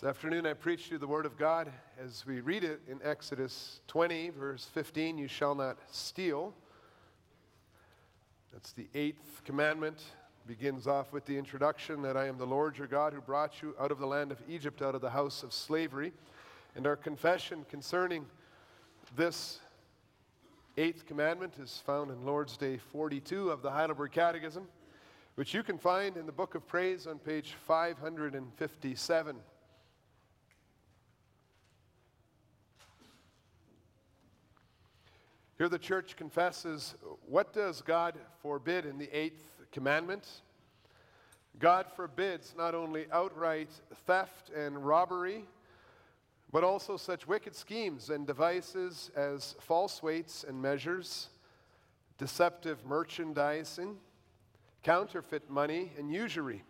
This afternoon, I preached you the Word of God as we read it in Exodus 20, verse 15 You shall not steal. That's the eighth commandment. Begins off with the introduction that I am the Lord your God who brought you out of the land of Egypt, out of the house of slavery. And our confession concerning this eighth commandment is found in Lord's Day 42 of the Heidelberg Catechism, which you can find in the Book of Praise on page 557. Here the church confesses what does God forbid in the eighth commandment? God forbids not only outright theft and robbery, but also such wicked schemes and devices as false weights and measures, deceptive merchandising, counterfeit money, and usury.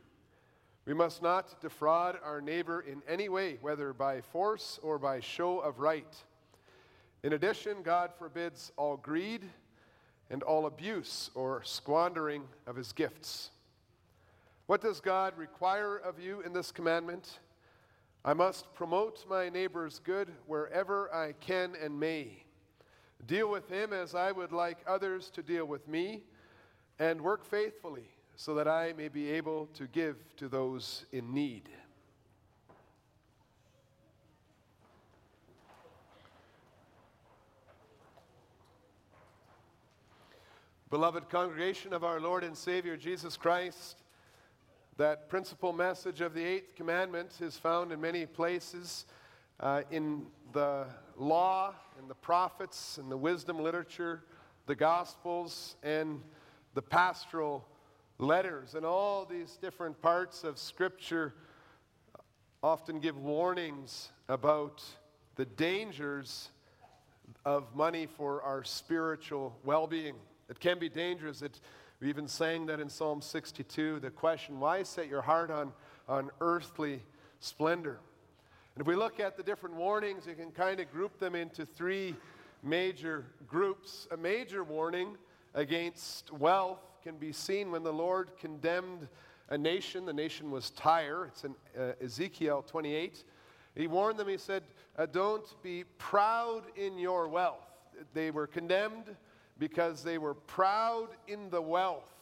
We must not defraud our neighbor in any way, whether by force or by show of right. In addition, God forbids all greed and all abuse or squandering of his gifts. What does God require of you in this commandment? I must promote my neighbor's good wherever I can and may. Deal with him as I would like others to deal with me, and work faithfully so that I may be able to give to those in need. Beloved congregation of our Lord and Savior Jesus Christ, that principal message of the eighth commandment is found in many places uh, in the law, in the prophets, in the wisdom literature, the gospels, and the pastoral letters. And all these different parts of Scripture often give warnings about the dangers of money for our spiritual well being. It can be dangerous. It, we even sang that in Psalm 62 the question, why set your heart on, on earthly splendor? And if we look at the different warnings, you can kind of group them into three major groups. A major warning against wealth can be seen when the Lord condemned a nation. The nation was Tyre. It's in uh, Ezekiel 28. He warned them, he said, uh, Don't be proud in your wealth. They were condemned because they were proud in the wealth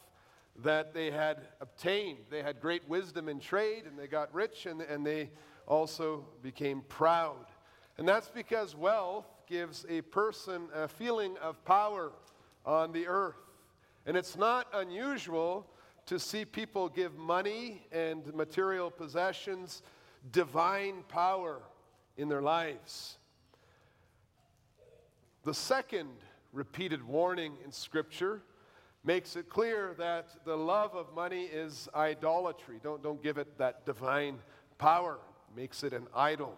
that they had obtained. They had great wisdom in trade and they got rich and, and they also became proud. And that's because wealth gives a person a feeling of power on the earth. And it's not unusual to see people give money and material possessions divine power in their lives. The second repeated warning in Scripture makes it clear that the love of money is idolatry. Don't, don't give it that divine power, makes it an idol.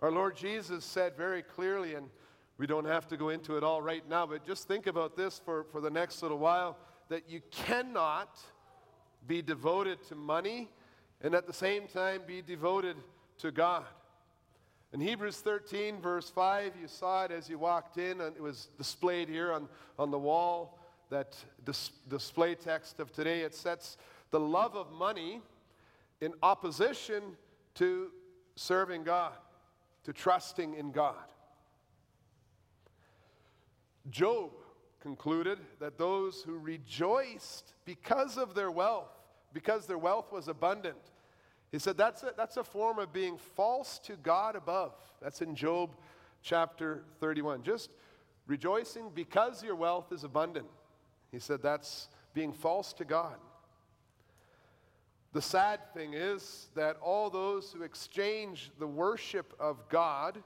Our Lord Jesus said very clearly, and we don't have to go into it all right now, but just think about this for, for the next little while that you cannot be devoted to money and at the same time be devoted to God. In Hebrews 13, verse 5, you saw it as you walked in, and it was displayed here on, on the wall. That dis- display text of today, it sets the love of money in opposition to serving God, to trusting in God. Job concluded that those who rejoiced because of their wealth, because their wealth was abundant, he said that's a, that's a form of being false to God above. That's in Job chapter 31. Just rejoicing because your wealth is abundant. He said that's being false to God. The sad thing is that all those who exchange the worship of God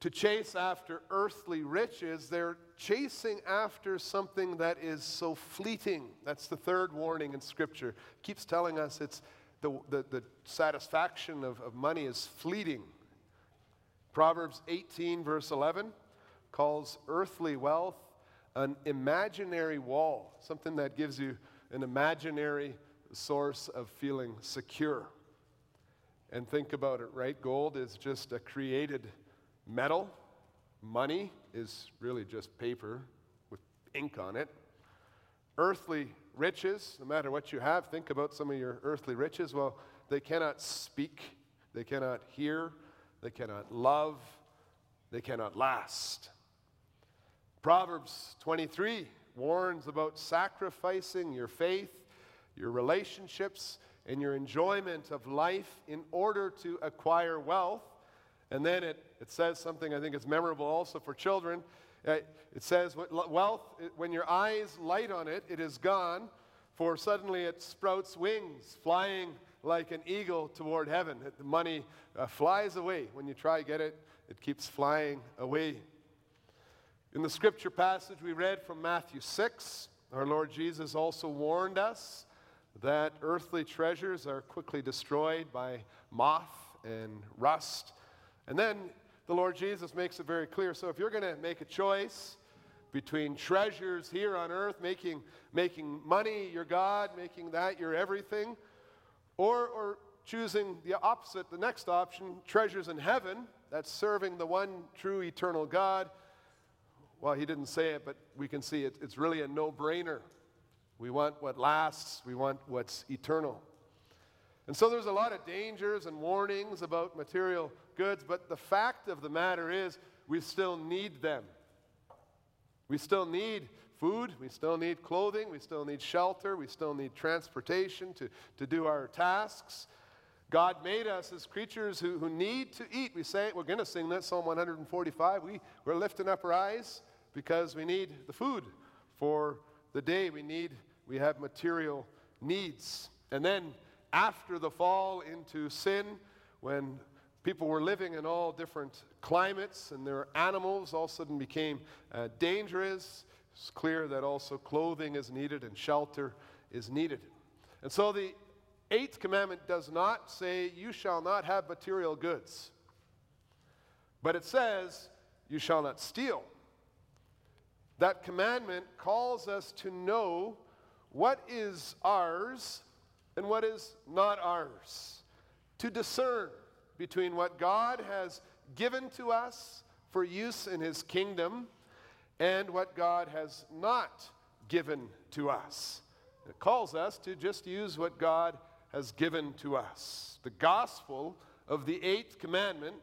to chase after earthly riches, they're chasing after something that is so fleeting. That's the third warning in Scripture. It keeps telling us it's the, the, the satisfaction of, of money is fleeting. Proverbs 18, verse 11, calls earthly wealth an imaginary wall, something that gives you an imaginary source of feeling secure. And think about it, right? Gold is just a created metal. Money is really just paper with ink on it. Earthly riches, no matter what you have, think about some of your earthly riches. Well, they cannot speak they cannot hear, they cannot love, they cannot last. Proverbs 23 warns about sacrificing your faith, your relationships, and your enjoyment of life in order to acquire wealth. And then it, it says something I think is memorable also for children. Uh, it says, Wealth, when your eyes light on it, it is gone, for suddenly it sprouts wings, flying like an eagle toward heaven. The money uh, flies away. When you try to get it, it keeps flying away. In the scripture passage we read from Matthew 6, our Lord Jesus also warned us that earthly treasures are quickly destroyed by moth and rust. And then the Lord Jesus makes it very clear. So if you're going to make a choice between treasures here on earth, making, making money your God, making that your everything, or, or choosing the opposite, the next option, treasures in heaven, that's serving the one true eternal God. Well, he didn't say it, but we can see it. It's really a no brainer. We want what lasts, we want what's eternal. And so there's a lot of dangers and warnings about material goods, but the fact of the matter is we still need them. We still need food, we still need clothing, we still need shelter, we still need transportation to, to do our tasks. God made us as creatures who, who need to eat. We say, we're going to sing that, Psalm 145. We, we're lifting up our eyes because we need the food for the day. We need, we have material needs. And then after the fall into sin, when people were living in all different climates and their animals all of a sudden became uh, dangerous, it's clear that also clothing is needed and shelter is needed. And so the eighth commandment does not say, You shall not have material goods, but it says, You shall not steal. That commandment calls us to know what is ours and what is not ours, to discern between what God has given to us for use in His kingdom and what God has not given to us. It calls us to just use what God has given to us. The gospel of the eighth commandment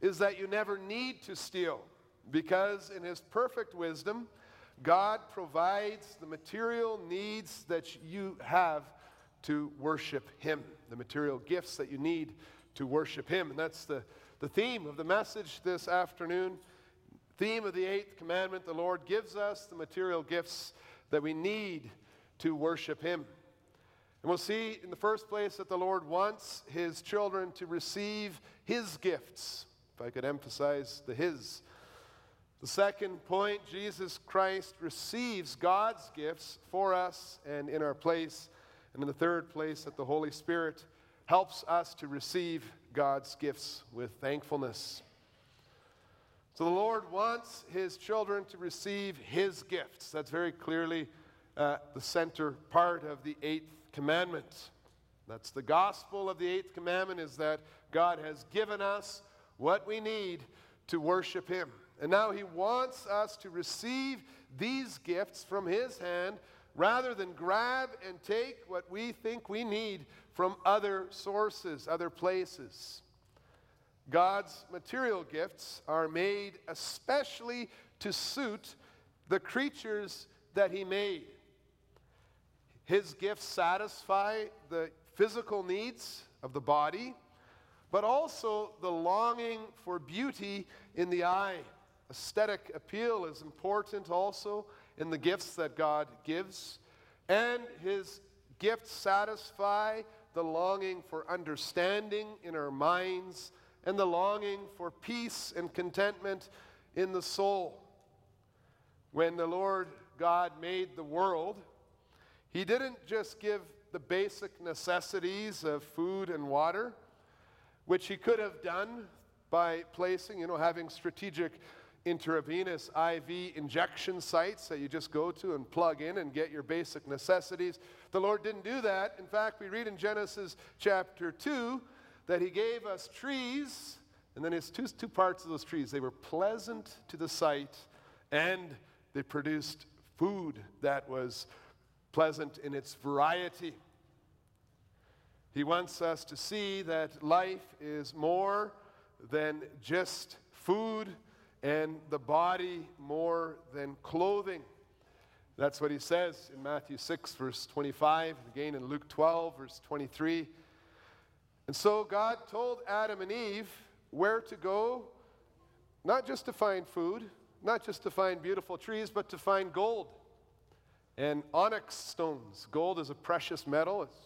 is that you never need to steal because, in His perfect wisdom, God provides the material needs that you have to worship Him, the material gifts that you need to worship Him. And that's the, the theme of the message this afternoon theme of the eighth commandment, the Lord gives us the material gifts that we need to worship Him. And we'll see in the first place that the Lord wants His children to receive His gifts. If I could emphasize the His. The second point, Jesus Christ receives God's gifts for us and in our place. And in the third place, that the Holy Spirit helps us to receive God's gifts with thankfulness. So the Lord wants his children to receive his gifts. That's very clearly uh, the center part of the eighth commandment. That's the gospel of the eighth commandment is that God has given us what we need to worship him. And now he wants us to receive these gifts from his hand rather than grab and take what we think we need from other sources, other places. God's material gifts are made especially to suit the creatures that He made. His gifts satisfy the physical needs of the body, but also the longing for beauty in the eye. Aesthetic appeal is important also in the gifts that God gives. And His gifts satisfy the longing for understanding in our minds and the longing for peace and contentment in the soul. When the Lord God made the world, He didn't just give the basic necessities of food and water, which He could have done by placing, you know, having strategic intravenous IV injection sites that you just go to and plug in and get your basic necessities. The Lord didn't do that. In fact, we read in Genesis chapter 2 that he gave us trees, and then his two, two parts of those trees. They were pleasant to the sight, and they produced food that was pleasant in its variety. He wants us to see that life is more than just food and the body more than clothing. That's what he says in Matthew 6, verse 25, again in Luke 12, verse 23. And so God told Adam and Eve where to go, not just to find food, not just to find beautiful trees, but to find gold and onyx stones. Gold is a precious metal, it's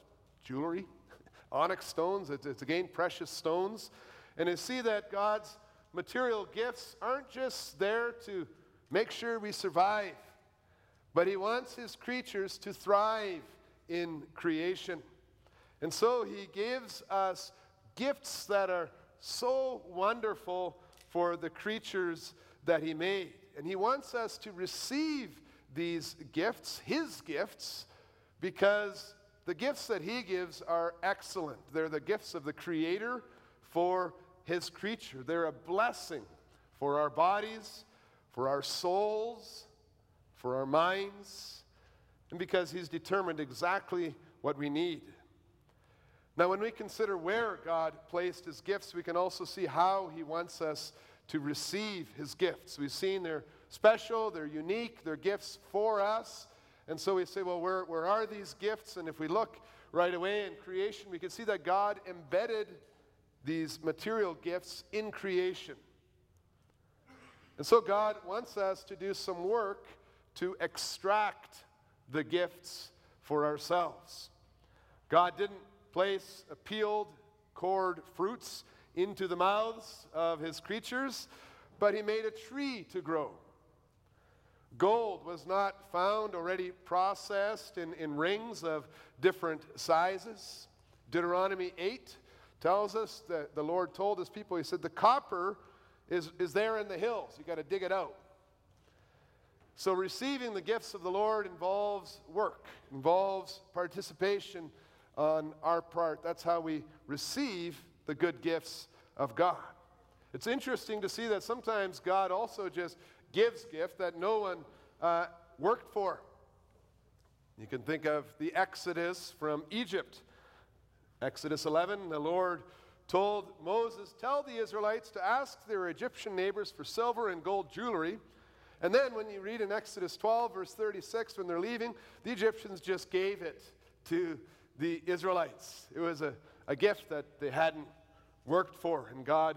jewelry. onyx stones, it's, it's again precious stones. And you see that God's material gifts aren't just there to make sure we survive, but He wants His creatures to thrive in creation. And so He gives us gifts that are so wonderful for the creatures that He made. And He wants us to receive these gifts, His gifts, because the gifts that He gives are excellent. They're the gifts of the Creator for His creature, they're a blessing for our bodies, for our souls, for our minds, and because He's determined exactly what we need. Now, when we consider where God placed His gifts, we can also see how He wants us to receive His gifts. We've seen they're special, they're unique, they're gifts for us. And so we say, well, where, where are these gifts? And if we look right away in creation, we can see that God embedded these material gifts in creation. And so God wants us to do some work to extract the gifts for ourselves. God didn't place peeled, cored fruits into the mouths of his creatures, but he made a tree to grow. Gold was not found already processed in, in rings of different sizes. Deuteronomy 8 tells us that the Lord told his people, He said, The copper is, is there in the hills. You got to dig it out. So, receiving the gifts of the Lord involves work, involves participation on our part. That's how we receive the good gifts of God. It's interesting to see that sometimes God also just gives gift that no one uh, worked for. You can think of the Exodus from Egypt. Exodus 11, the Lord told Moses, Tell the Israelites to ask their Egyptian neighbors for silver and gold jewelry and then when you read in Exodus 12, verse 36, when they're leaving, the Egyptians just gave it to the Israelites. It was a, a gift that they hadn't worked for, and God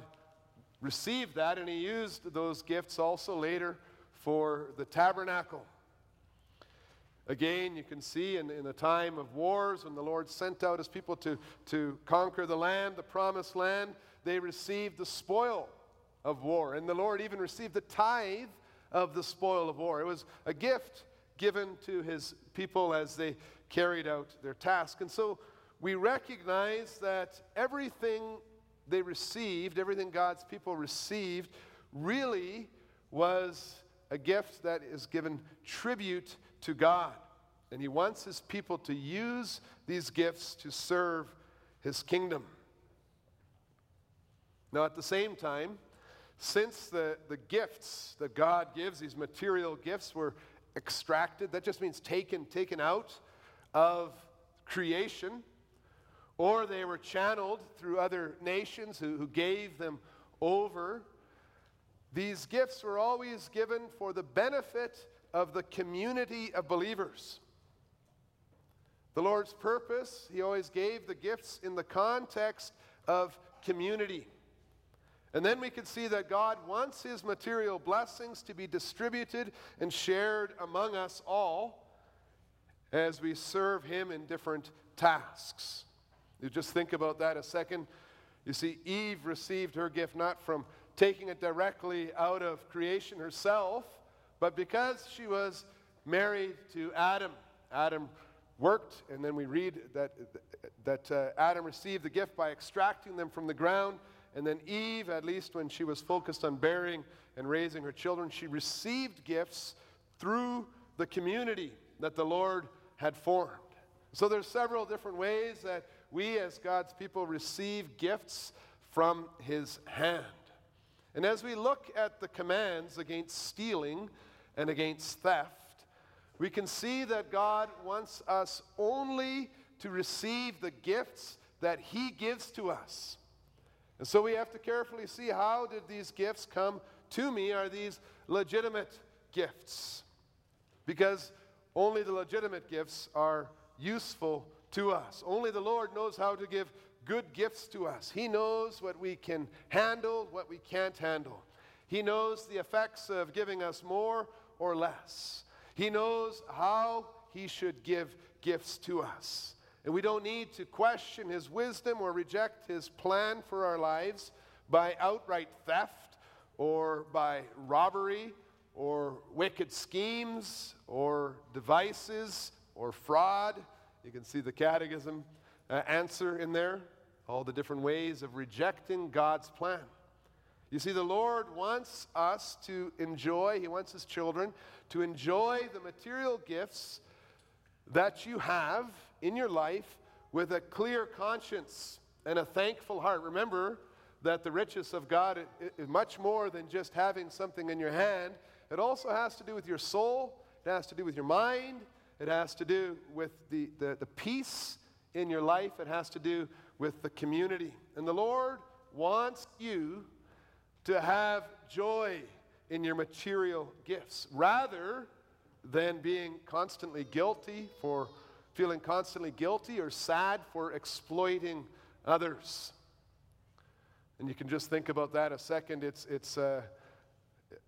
received that, and He used those gifts also later for the tabernacle. Again, you can see in, in the time of wars, when the Lord sent out His people to, to conquer the land, the promised land, they received the spoil of war. And the Lord even received the tithe of the spoil of war. It was a gift given to his people as they carried out their task. And so we recognize that everything they received, everything God's people received, really was a gift that is given tribute to God. And he wants his people to use these gifts to serve his kingdom. Now, at the same time, since the, the gifts that God gives, these material gifts, were extracted, that just means taken, taken out of creation, or they were channeled through other nations who, who gave them over. These gifts were always given for the benefit of the community of believers. The Lord's purpose, He always gave the gifts in the context of community. And then we can see that God wants his material blessings to be distributed and shared among us all as we serve him in different tasks. You just think about that a second. You see, Eve received her gift not from taking it directly out of creation herself, but because she was married to Adam. Adam worked, and then we read that, that uh, Adam received the gift by extracting them from the ground and then Eve, at least when she was focused on bearing and raising her children, she received gifts through the community that the Lord had formed. So there's several different ways that we as God's people receive gifts from his hand. And as we look at the commands against stealing and against theft, we can see that God wants us only to receive the gifts that He gives to us. And so we have to carefully see how did these gifts come to me? Are these legitimate gifts? Because only the legitimate gifts are useful to us. Only the Lord knows how to give good gifts to us. He knows what we can handle, what we can't handle. He knows the effects of giving us more or less. He knows how He should give gifts to us. And we don't need to question His wisdom or reject His plan for our lives by outright theft or by robbery or wicked schemes or devices or fraud. You can see the catechism uh, answer in there, all the different ways of rejecting God's plan. You see, the Lord wants us to enjoy, He wants His children to enjoy the material gifts that you have in your life with a clear conscience and a thankful heart. Remember that the riches of God is much more than just having something in your hand, it also has to do with your soul, it has to do with your mind, it has to do with the, the, the peace in your life, it has to do with the community. And the Lord wants you to have joy in your material gifts rather than being constantly guilty for feeling constantly guilty or sad for exploiting others. And you can just think about that a second. It's, it's uh,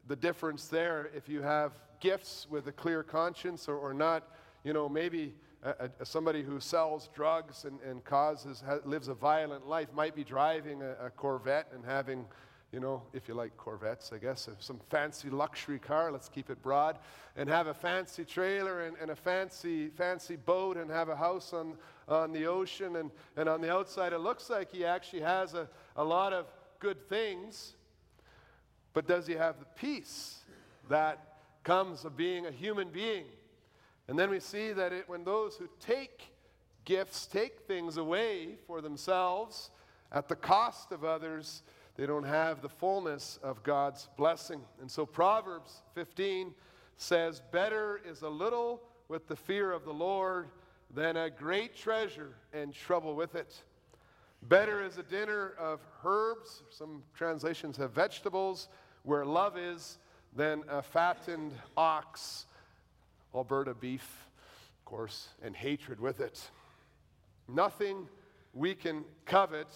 the difference there if you have gifts with a clear conscience or, or not. You know, maybe a, a, somebody who sells drugs and, and causes, ha, lives a violent life might be driving a, a Corvette and having you know, if you like Corvettes, I guess, some fancy luxury car, let's keep it broad, and have a fancy trailer and, and, a fancy, fancy boat and have a house on, on the ocean. And, and on the outside, it looks like he actually has a, a lot of good things, but does he have the peace that comes of being a human being? And then we see that it, when those who take gifts take things away for themselves at the cost of others, they don't have the fullness of God's blessing. And so Proverbs 15 says, Better is a little with the fear of the Lord than a great treasure and trouble with it. Better is a dinner of herbs, some translations have vegetables, where love is, than a fattened ox, Alberta beef, of course, and hatred with it. Nothing we can covet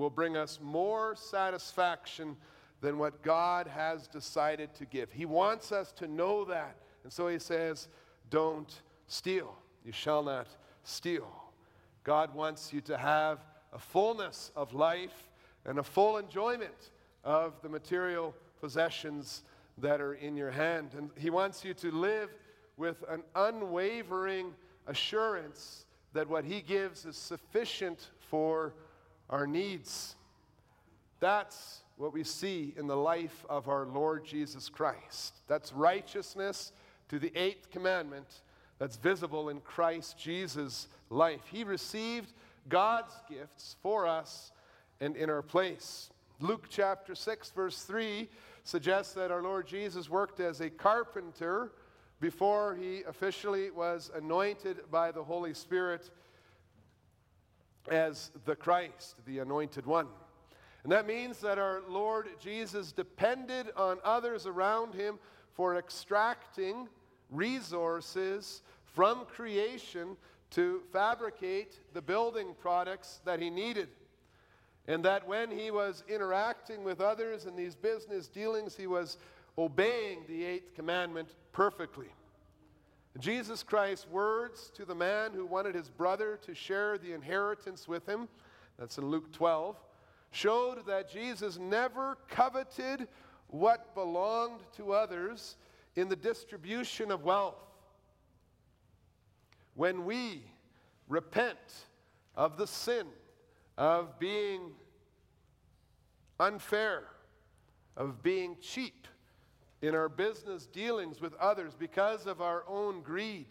will bring us more satisfaction than what God has decided to give. He wants us to know that. And so he says, Don't steal. You shall not steal. God wants you to have a fullness of life and a full enjoyment of the material possessions that are in your hand. And he wants you to live with an unwavering assurance that what he gives is sufficient for our needs. That's what we see in the life of our Lord Jesus Christ. That's righteousness to the eighth commandment that's visible in Christ Jesus' life. He received God's gifts for us and in our place. Luke chapter 6, verse 3 suggests that our Lord Jesus worked as a carpenter before he officially was anointed by the Holy Spirit as the Christ, the anointed one. And that means that our Lord Jesus depended on others around him for extracting resources from creation to fabricate the building products that he needed. And that when he was interacting with others in these business dealings, he was obeying the eighth commandment perfectly. Jesus Christ's words to the man who wanted his brother to share the inheritance with him, that's in Luke 12, showed that Jesus never coveted what belonged to others in the distribution of wealth. When we repent of the sin of being unfair, of being cheap, in our business dealings with others because of our own greed,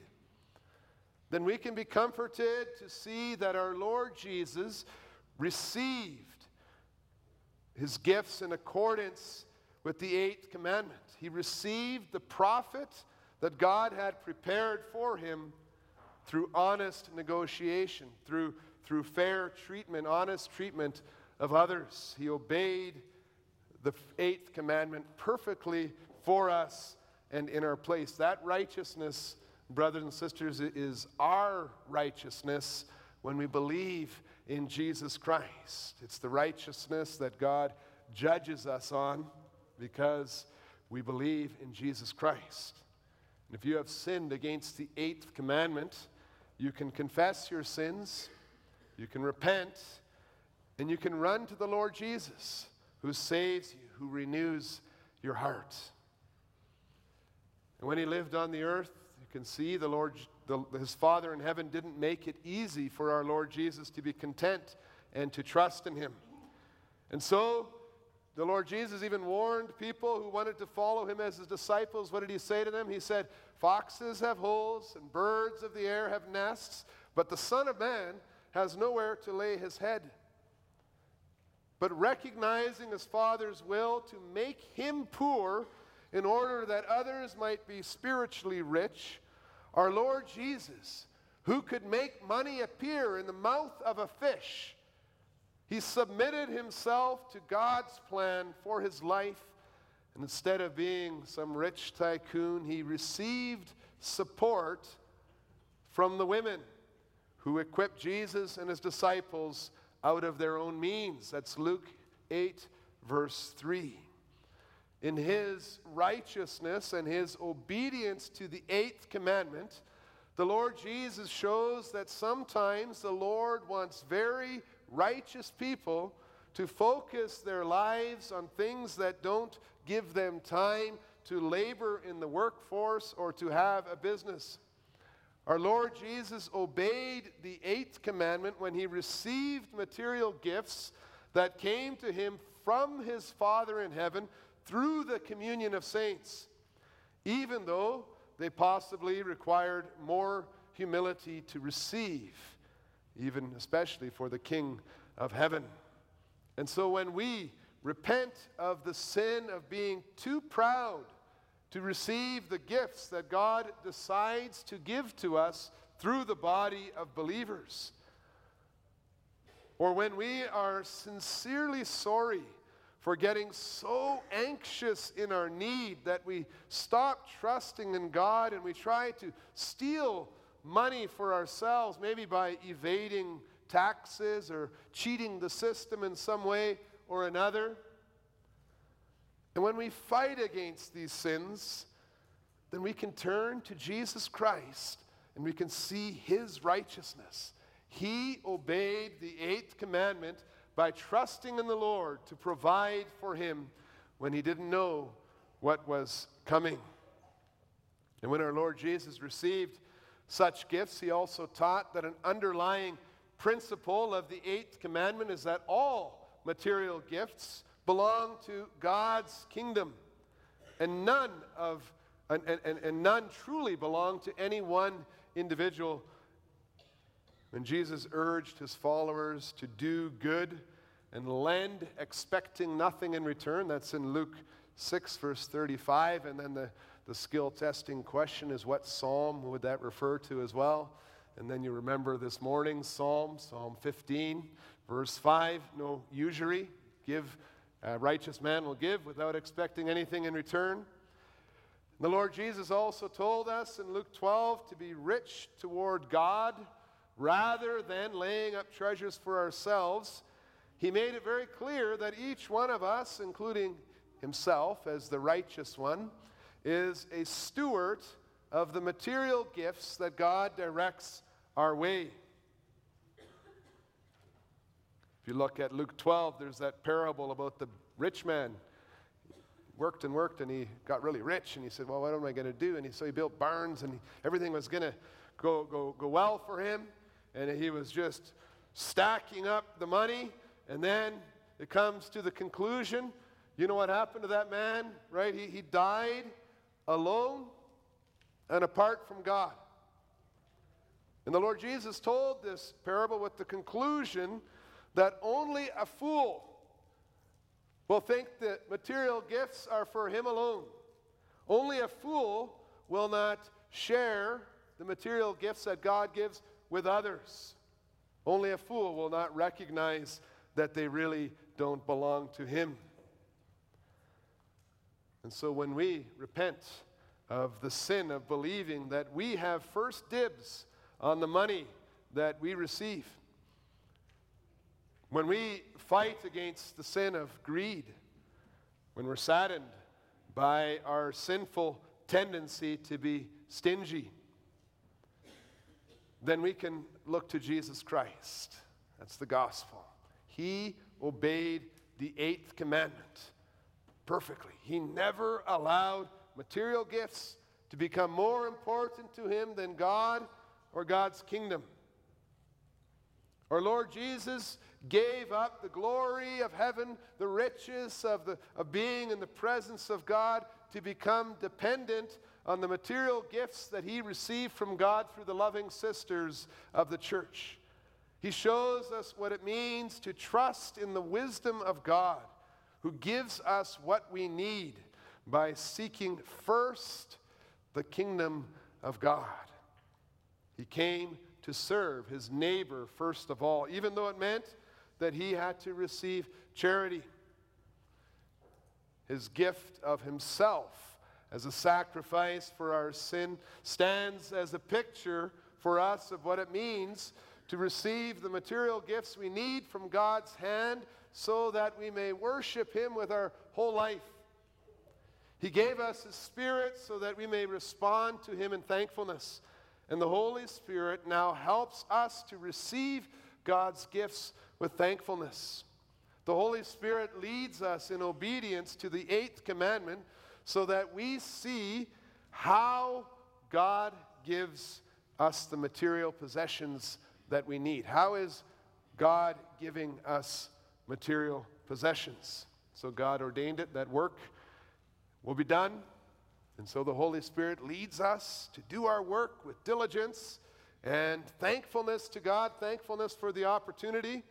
then we can be comforted to see that our Lord Jesus received his gifts in accordance with the eighth commandment. He received the profit that God had prepared for him through honest negotiation, through through fair treatment, honest treatment of others. He obeyed the eighth commandment perfectly for us and in our place. That righteousness, brothers and sisters, is our righteousness when we believe in Jesus Christ. It's the righteousness that God judges us on because we believe in Jesus Christ. And if you have sinned against the eighth commandment, you can confess your sins, you can repent, and you can run to the Lord Jesus, who saves you, who renews your heart. And when he lived on the earth, you can see the Lord, the, his Father in heaven didn't make it easy for our Lord Jesus to be content and to trust in him. And so, the Lord Jesus even warned people who wanted to follow him as his disciples. What did he say to them? He said, Foxes have holes and birds of the air have nests, but the Son of Man has nowhere to lay his head. But recognizing his Father's will to make him poor in order that others might be spiritually rich, our Lord Jesus, who could make money appear in the mouth of a fish, he submitted himself to God's plan for his life. And instead of being some rich tycoon, he received support from the women who equipped Jesus and his disciples out of their own means. That's Luke 8, verse 3 in his righteousness and his obedience to the eighth commandment, the Lord Jesus shows that sometimes the Lord wants very righteous people to focus their lives on things that don't give them time to labor in the workforce or to have a business. Our Lord Jesus obeyed the eighth commandment when he received material gifts that came to him from his Father in heaven through the communion of saints, even though they possibly required more humility to receive, even especially for the King of heaven. And so when we repent of the sin of being too proud to receive the gifts that God decides to give to us through the body of believers, or when we are sincerely sorry for getting so anxious in our need that we stop trusting in God and we try to steal money for ourselves, maybe by evading taxes or cheating the system in some way or another. And when we fight against these sins, then we can turn to Jesus Christ and we can see his righteousness. He obeyed the eighth commandment by trusting in the Lord to provide for him when he didn't know what was coming. And when our Lord Jesus received such gifts, he also taught that an underlying principle of the eighth commandment is that all material gifts belong to God's kingdom, and none of and, and, and none truly belong to any one individual when Jesus urged his followers to do good and lend, expecting nothing in return, that's in Luke 6, verse 35. And then the, the skill testing question is what psalm would that refer to as well? And then you remember this morning's psalm, Psalm 15, verse 5 no usury, give, a righteous man will give without expecting anything in return. The Lord Jesus also told us in Luke 12 to be rich toward God rather than laying up treasures for ourselves. He made it very clear that each one of us, including himself as the righteous one, is a steward of the material gifts that God directs our way. If you look at Luke 12, there's that parable about the rich man. Worked and worked and he got really rich and he said, Well, what am I going to do? And he, so he built barns and he, everything was going to go, go, go well for him and he was just stacking up the money. And then it comes to the conclusion. You know what happened to that man, right? He, he died alone and apart from God. And the Lord Jesus told this parable with the conclusion that only a fool will think that material gifts are for him alone. Only a fool will not share the material gifts that God gives with others. Only a fool will not recognize that they really don't belong to him. And so when we repent of the sin of believing that we have first dibs on the money that we receive, when we fight against the sin of greed, when we're saddened by our sinful tendency to be stingy, then we can look to Jesus Christ. That's the gospel. He obeyed the eighth commandment perfectly. He never allowed material gifts to become more important to him than God or God's kingdom. Our Lord Jesus gave up the glory of heaven, the riches of, the, of being in the presence of God, to become dependent on the material gifts that he received from God through the loving sisters of the church. He shows us what it means to trust in the wisdom of God who gives us what we need by seeking first the kingdom of God. He came to serve his neighbor first of all, even though it meant that he had to receive charity. His gift of himself as a sacrifice for our sin stands as a picture for us of what it means to receive the material gifts we need from God's hand so that we may worship Him with our whole life. He gave us His Spirit so that we may respond to Him in thankfulness. And the Holy Spirit now helps us to receive God's gifts with thankfulness. The Holy Spirit leads us in obedience to the eighth commandment so that we see how God gives us the material possessions that we need. How is God giving us material possessions. So God ordained it, that work will be done. And so the Holy Spirit leads us to do our work with diligence and thankfulness to God, thankfulness for the opportunity.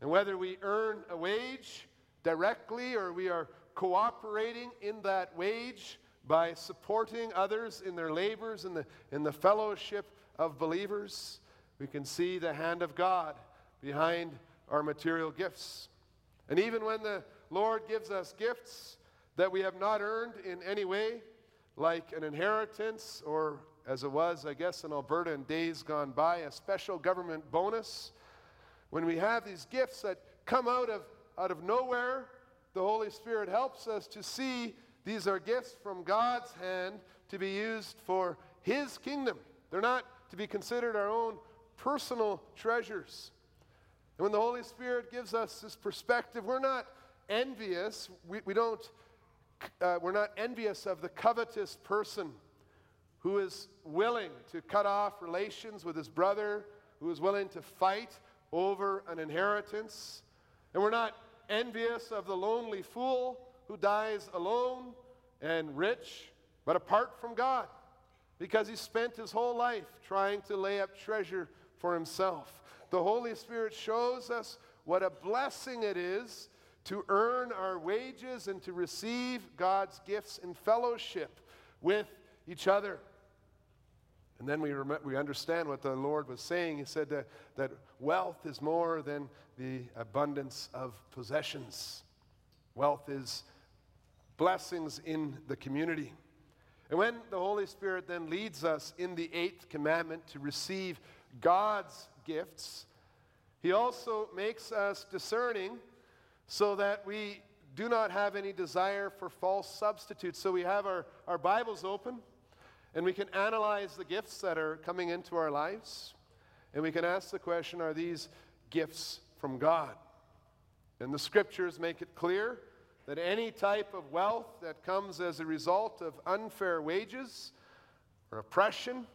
And whether we earn a wage directly or we are cooperating in that wage by supporting others in their labors in the, in the fellowship of believers, we can see the hand of God behind our material gifts. And even when the Lord gives us gifts that we have not earned in any way, like an inheritance, or as it was, I guess, in Alberta in days gone by, a special government bonus, when we have these gifts that come out of, out of nowhere, the Holy Spirit helps us to see these are gifts from God's hand to be used for His kingdom. They're not to be considered our own personal treasures. And when the Holy Spirit gives us this perspective, we're not envious. We, we don't, uh, we're not envious of the covetous person who is willing to cut off relations with his brother, who is willing to fight over an inheritance. And we're not envious of the lonely fool who dies alone and rich, but apart from God, because he spent his whole life trying to lay up treasure for himself the Holy Spirit shows us what a blessing it is to earn our wages and to receive God's gifts in fellowship with each other. And then we, rem- we understand what the Lord was saying. He said that, that wealth is more than the abundance of possessions, wealth is blessings in the community. And when the Holy Spirit then leads us in the eighth commandment to receive God's gifts, He also makes us discerning so that we do not have any desire for false substitutes. So we have our, our Bibles open and we can analyze the gifts that are coming into our lives. And we can ask the question are these gifts from God? And the scriptures make it clear that any type of wealth that comes as a result of unfair wages or oppression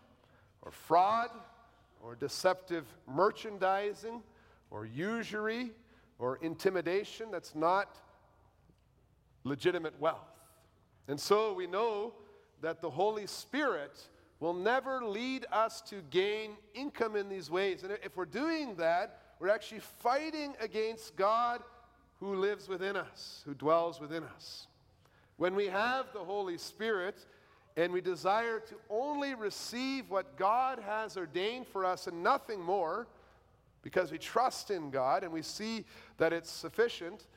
or fraud or deceptive merchandising or usury or intimidation. That's not legitimate wealth. And so we know that the Holy Spirit will never lead us to gain income in these ways. And if we're doing that, we're actually fighting against God who lives within us, who dwells within us. When we have the Holy Spirit, and we desire to only receive what God has ordained for us and nothing more, because we trust in God and we see that it's sufficient.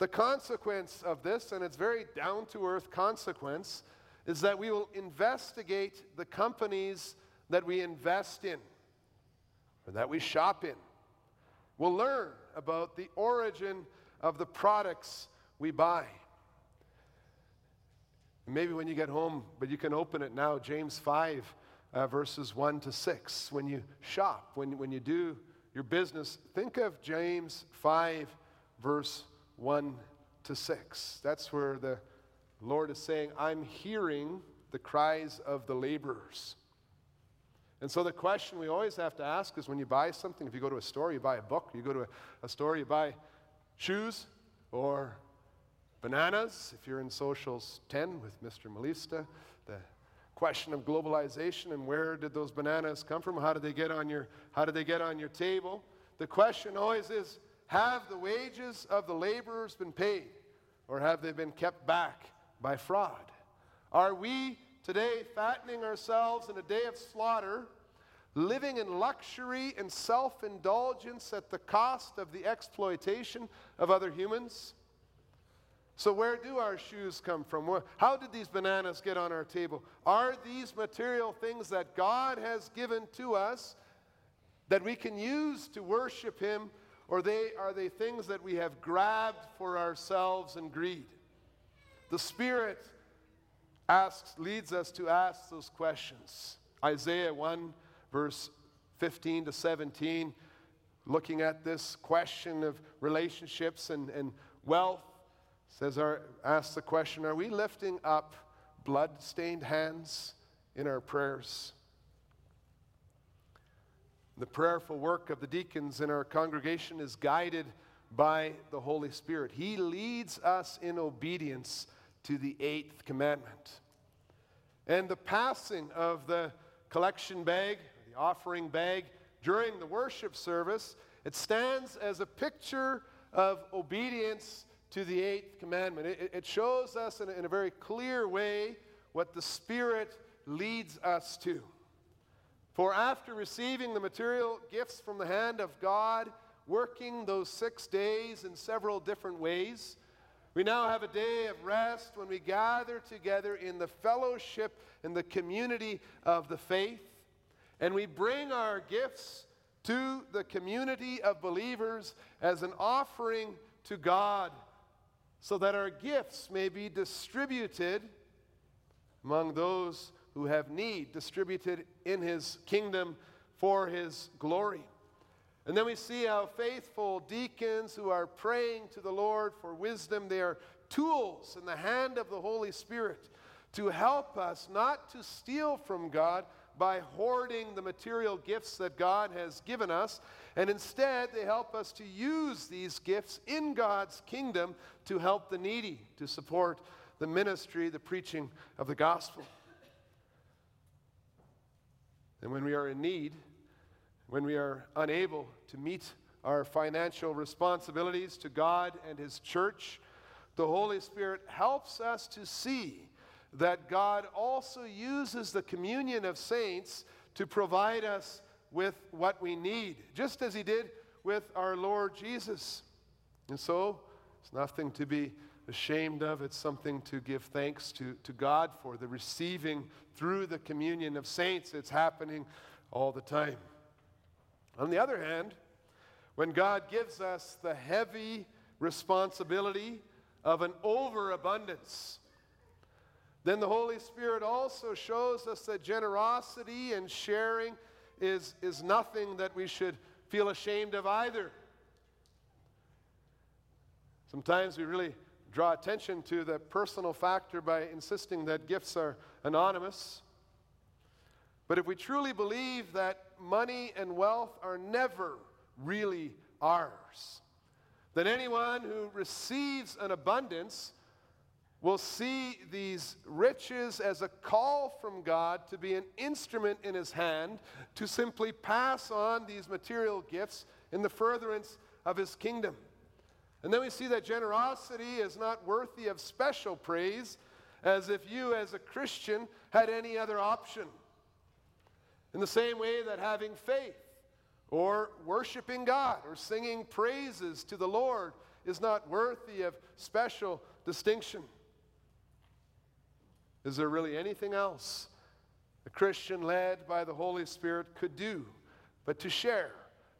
The consequence of this, and it's very down to earth consequence, is that we will investigate the companies that we invest in or that we shop in. We'll learn about the origin of the products we buy. Maybe when you get home, but you can open it now, James 5, uh, verses 1 to 6. When you shop, when, when you do your business, think of James 5, verse 1 to 6. That's where the Lord is saying, I'm hearing the cries of the laborers. And so the question we always have to ask is when you buy something, if you go to a store, you buy a book, you go to a, a store, you buy shoes or bananas. If you're in Socials 10 with Mr. Melista, the question of globalization and where did those bananas come from? How did they get on your, how did they get on your table? The question always is, have the wages of the laborers been paid or have they been kept back by fraud? Are we today fattening ourselves in a day of slaughter, living in luxury and self indulgence at the cost of the exploitation of other humans? So, where do our shoes come from? How did these bananas get on our table? Are these material things that God has given to us that we can use to worship Him, or they, are they things that we have grabbed for ourselves in greed? The Spirit asks, leads us to ask those questions. Isaiah 1, verse 15 to 17, looking at this question of relationships and, and wealth, says, our, asks the question Are we lifting up blood stained hands in our prayers? The prayerful work of the deacons in our congregation is guided by the Holy Spirit. He leads us in obedience to the eighth commandment. And the passing of the collection bag, the offering bag, during the worship service, it stands as a picture of obedience to the eighth commandment. It, it shows us in a, in a very clear way what the Spirit leads us to. For after receiving the material gifts from the hand of God, working those six days in several different ways, we now have a day of rest when we gather together in the fellowship and the community of the faith, and we bring our gifts to the community of believers as an offering to God, so that our gifts may be distributed among those who have need, distributed in His kingdom for His glory. And then we see how faithful deacons who are praying to the Lord for wisdom, they are tools in the hand of the Holy Spirit to help us not to steal from God by hoarding the material gifts that God has given us. And instead, they help us to use these gifts in God's kingdom to help the needy, to support the ministry, the preaching of the gospel. And when we are in need, when we are unable to meet our financial responsibilities to God and His church, the Holy Spirit helps us to see that God also uses the communion of saints to provide us with what we need, just as He did with our Lord Jesus. And so, it's nothing to be ashamed of. It's something to give thanks to, to God for the receiving through the communion of saints. It's happening all the time. On the other hand, when God gives us the heavy responsibility of an overabundance, then the Holy Spirit also shows us that generosity and sharing is, is nothing that we should feel ashamed of either. Sometimes we really draw attention to the personal factor by insisting that gifts are anonymous. But if we truly believe that money and wealth are never really ours, then anyone who receives an abundance will see these riches as a call from God to be an instrument in his hand to simply pass on these material gifts in the furtherance of his kingdom. And then we see that generosity is not worthy of special praise, as if you, as a Christian, had any other option. In the same way that having faith or worshiping God or singing praises to the Lord is not worthy of special distinction. Is there really anything else a Christian led by the Holy Spirit could do but to share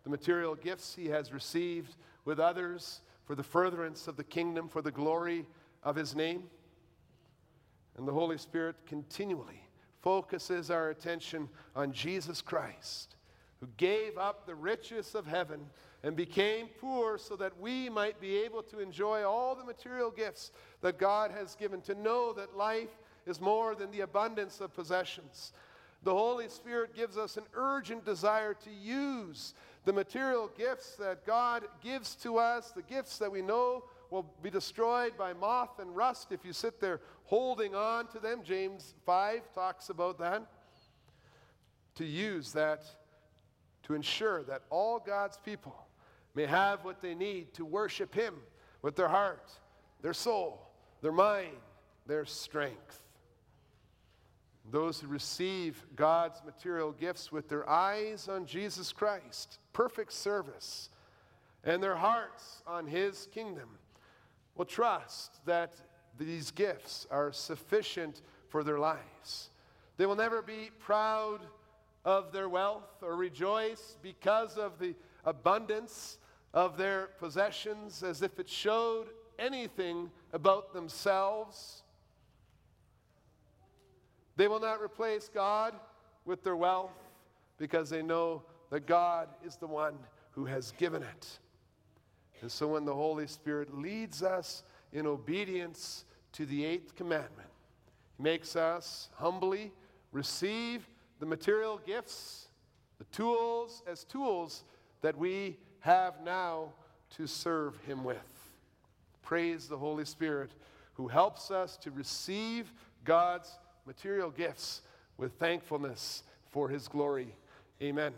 the material gifts he has received with others for the furtherance of the kingdom, for the glory of his name? And the Holy Spirit continually focuses our attention on Jesus Christ, who gave up the riches of heaven and became poor so that we might be able to enjoy all the material gifts that God has given, to know that life is more than the abundance of possessions. The Holy Spirit gives us an urgent desire to use the material gifts that God gives to us, the gifts that we know will be destroyed by moth and rust if you sit there holding on to them. James 5 talks about that. To use that to ensure that all God's people may have what they need to worship Him with their heart, their soul, their mind, their strength. Those who receive God's material gifts with their eyes on Jesus Christ, perfect service, and their hearts on His kingdom, will trust that these gifts are sufficient for their lives. They will never be proud of their wealth or rejoice because of the abundance of their possessions as if it showed anything about themselves. They will not replace God with their wealth because they know that God is the one who has given it. And so when the Holy Spirit leads us in obedience to the eighth commandment, He makes us humbly receive the material gifts, the tools, as tools that we have now to serve Him with. Praise the Holy Spirit who helps us to receive God's material gifts with thankfulness for His glory. Amen.